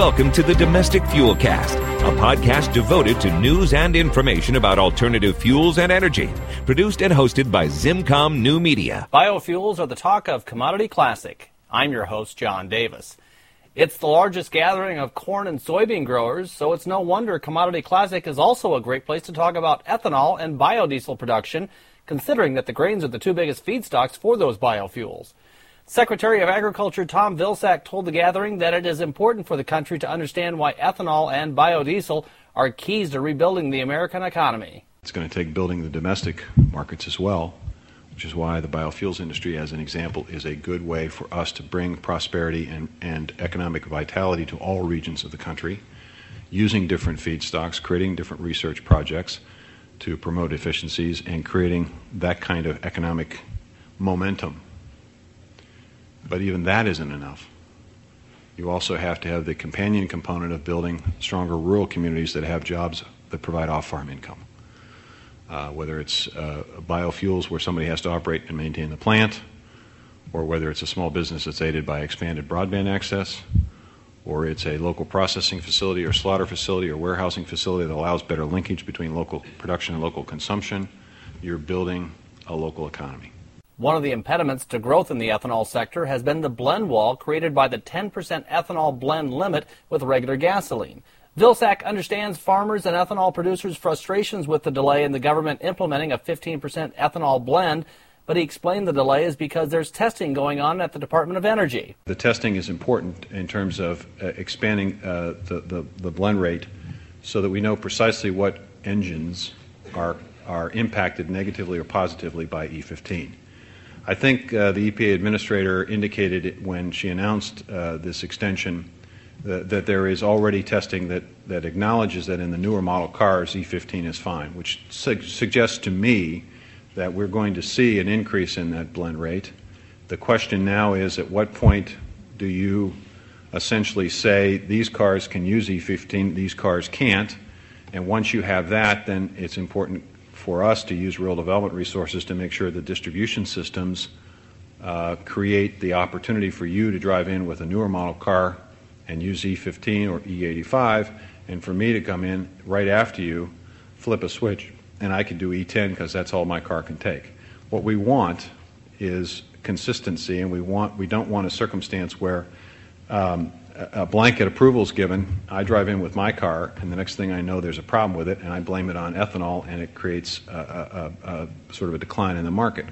welcome to the Domestic Fuel Cast, a podcast devoted to news and information about alternative fuels and energy. Produced and hosted by ZimmComm New Media. Biofuels are the talk of Commodity Classic. I'm your host, John Davis. It's the largest gathering of corn and soybean growers, so it's no wonder Commodity Classic is also a great place to talk about ethanol and biodiesel production, considering that the grains are the two biggest feedstocks for those biofuels. Secretary of Agriculture Tom Vilsack told the gathering that it is important for the country to understand why ethanol and biodiesel are keys to rebuilding the American economy. It's going to take building the domestic markets as well, which is why the biofuels industry, as an example, is a good way for us to bring prosperity and, and economic vitality to all regions of the country, using different feedstocks, creating different research projects to promote efficiencies, and creating that kind of economic momentum but even that isn't enough. You also have to have the companion component of building stronger rural communities that have jobs that provide off farm income. Uh, whether it's uh, biofuels where somebody has to operate and maintain the plant, or whether it's a small business that's aided by expanded broadband access, or it's a local processing facility or slaughter facility or warehousing facility that allows better linkage between local production and local consumption, you're building a local economy. One of the impediments to growth in the ethanol sector has been the blend wall created by the 10% ethanol blend limit with regular gasoline. Vilsack understands farmers and ethanol producers' frustrations with the delay in the government implementing a 15% ethanol blend, but he explained the delay is because there's testing going on at the Department of Energy. The testing is important in terms of uh, expanding uh, the, the, the blend rate so that we know precisely what engines are, are impacted negatively or positively by E15. I think uh, the EPA administrator indicated when she announced uh, this extension that, that, there is already testing that, that acknowledges that in the newer model cars, E15 is fine, which su- suggests to me that we're going to see an increase in that blend rate. The question now is at what point do you essentially say these cars can use E15, these cars can't? And once you have that, then it's important for us to use rural development resources to make sure the distribution systems uh, create the opportunity for you to drive in with a newer model car and use E15 or E85, and for me to come in right after you, flip a switch, and I can do E10 because that's all my car can take. What we want is consistency, and we want we don't want a circumstance where um, a blanket approval is given, I drive in with my car, and the next thing I know, there's a problem with it, and I blame it on ethanol, and it creates a, a, a, sort of a decline in the market.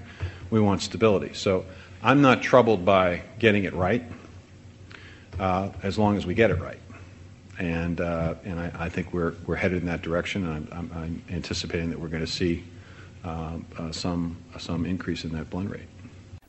We want stability. So I'm not troubled by getting it right, uh, as long as we get it right. And, uh, and I, I, think we're, we're headed in that direction, and I'm, I'm, I'm anticipating that we're going to see uh, uh, some, some increase in that blend rate.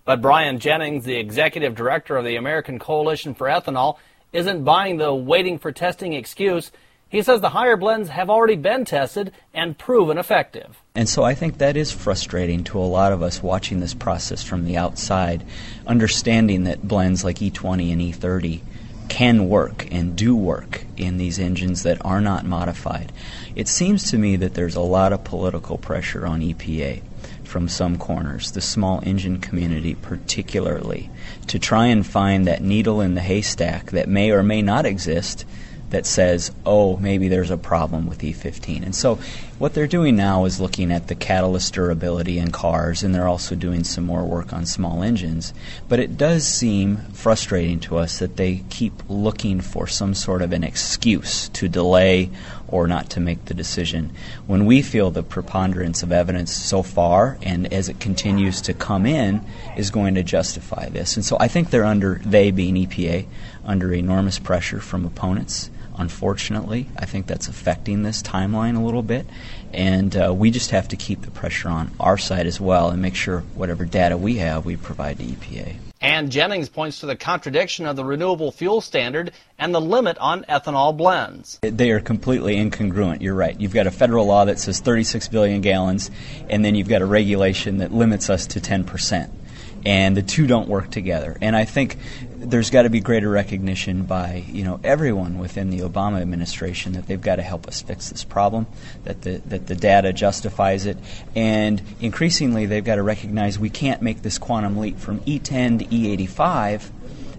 But Brian Jennings, the executive director of the American Coalition for Ethanol, isn't buying the waiting for testing excuse. He says the higher blends have already been tested and proven effective. And so I think that is frustrating to a lot of us watching this process from the outside, understanding that blends like E20 and E30 can work and do work in these engines that are not modified. It seems to me that there's a lot of political pressure on EPA from some corners, the small engine community particularly, to try and find that needle in the haystack that may or may not exist that says, oh, maybe there's a problem with E15. And so what they're doing now is looking at the catalyst durability in cars, and they're also doing some more work on small engines. But it does seem frustrating to us that they keep looking for some sort of an excuse to delay or not to make the decision. When we feel the preponderance of evidence so far, and as it continues to come in, is going to justify this. And so I think they're under, they being EPA, under enormous pressure from opponents unfortunately. I think that's affecting this timeline a little bit. And uh, we just have to keep the pressure on our side as well and make sure whatever data we have, we provide to EPA. And Jennings points to the contradiction of the renewable fuel standard and the limit on ethanol blends. They are completely incongruent. You're right. You've got a federal law that says 36 billion gallons, and then you've got a regulation that limits us to 10 percent and the two don't work together. And I think there's got to be greater recognition by you know everyone within the Obama administration that they've got to help us fix this problem, that the that the data justifies it, and increasingly they've got to recognize we can't make this quantum leap from E10 to E85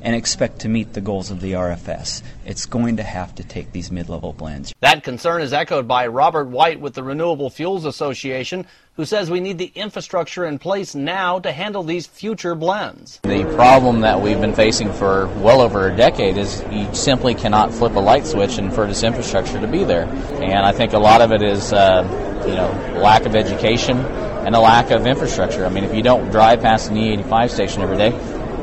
and expect to meet the goals of the RFS. It's going to have to take these mid level blends. That concern is echoed by Robert White with the Renewable Fuels Association, who says we need the infrastructure in place now to handle these future blends. The problem that we've been facing for well over a decade is you simply cannot flip a light switch and for this infrastructure to be there. And I think a lot of it is, uh, you know, lack of education and a lack of infrastructure. I mean, if you don't drive past an E85 station every day,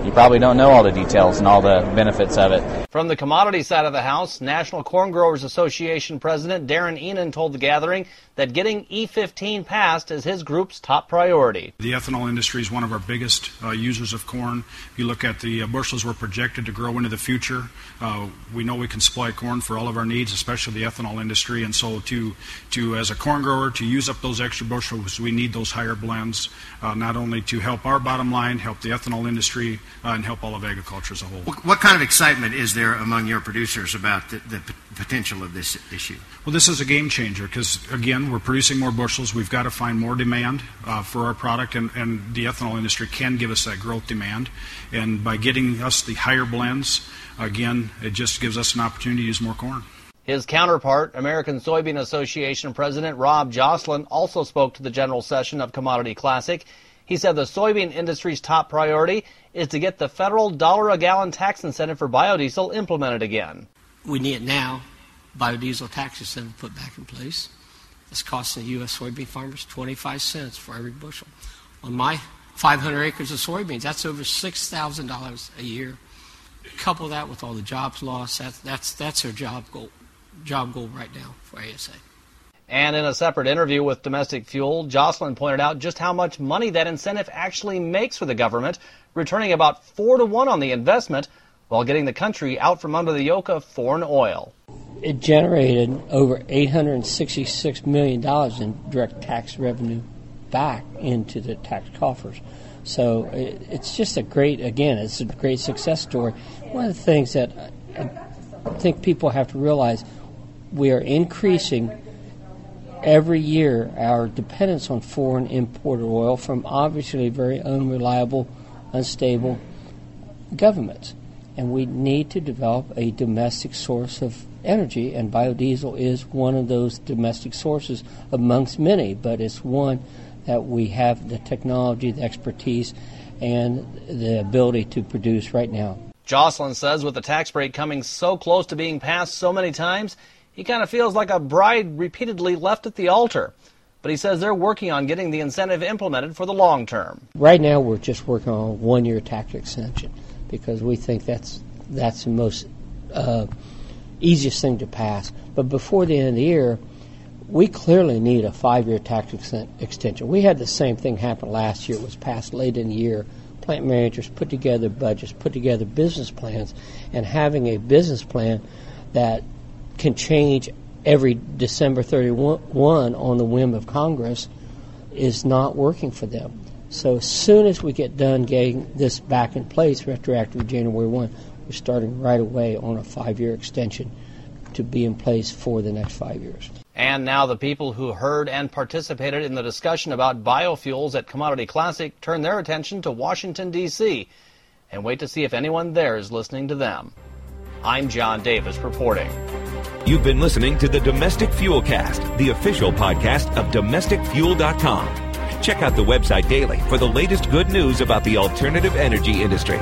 you probably don't know all the details and all the benefits of it. From the commodity side of the House, National Corn Growers Association President Darrin Ihnen told the gathering that getting E15 passed is his group's top priority. The ethanol industry is one of our biggest uh, users of corn. If you look at the uh, bushels we're projected to grow into the future, uh, we know we can supply corn for all of our needs, especially the ethanol industry. And so, to, to as a corn grower, to use up those extra bushels, we need those higher blends, uh, not only to help our bottom line, help the ethanol industry, uh, and help all of agriculture as a whole. What kind of excitement is there among your producers about the, the potential of this issue? Well, this is a game changer because, again, we're producing more bushels. We've got to find more demand uh, for our product, and, and the ethanol industry can give us that growth demand. And by getting us the higher blends, again, it just gives us an opportunity to use more corn. His counterpart, American Soybean Association President Rob Joslin, also spoke to the general session of Commodity Classic. He said the soybean industry's top priority is to get the federal dollar a gallon tax incentive for biodiesel implemented again. We need it now. Biodiesel tax incentive put back in place. It's costing the U.S. soybean farmers 25 cents for every bushel. On my 500 acres of soybeans, that's over $6,000 a year. Couple that with all the jobs lost, that's, that's, that's their job goal, job goal right now for ASA. And in a separate interview with Domestic Fuel, Joslin pointed out just how much money that incentive actually makes for the government, returning about four to one on the investment while getting the country out from under the yoke of foreign oil. It generated over $866 million in direct tax revenue back into the tax coffers. So it's just a great, again, it's a great success story. One of the things that uh, I think people have to realize we are increasing every year our dependence on foreign imported oil from obviously very unreliable, unstable governments. And we need to develop a domestic source of energy, and biodiesel is one of those domestic sources amongst many, but it's one that we have the technology, the expertise, and the ability to produce right now. Joslin says with the tax break coming so close to being passed so many times, he kind of feels like a bride repeatedly left at the altar. But he says they're working on getting the incentive implemented for the long term. Right now, we're just working on a one year tax extension because we think that's, that's the most uh, easiest thing to pass. But before the end of the year, we clearly need a five year tax ex- extension. We had the same thing happen last year. It was passed late in the year. Plant managers put together budgets, put together business plans, and having a business plan that can change every December 31 on the whim of Congress is not working for them. So as soon as we get done getting this back in place, retroactive January 1, we're starting right away on a five-year extension to be in place for the next five years. And now the people who heard and participated in the discussion about biofuels at Commodity Classic turn their attention to Washington, D.C. and wait to see if anyone there is listening to them. I'm John Davis reporting. You've been listening to the Domestic Fuel Cast, the official podcast of domesticfuel.com. Check out the website daily for the latest good news about the alternative energy industry.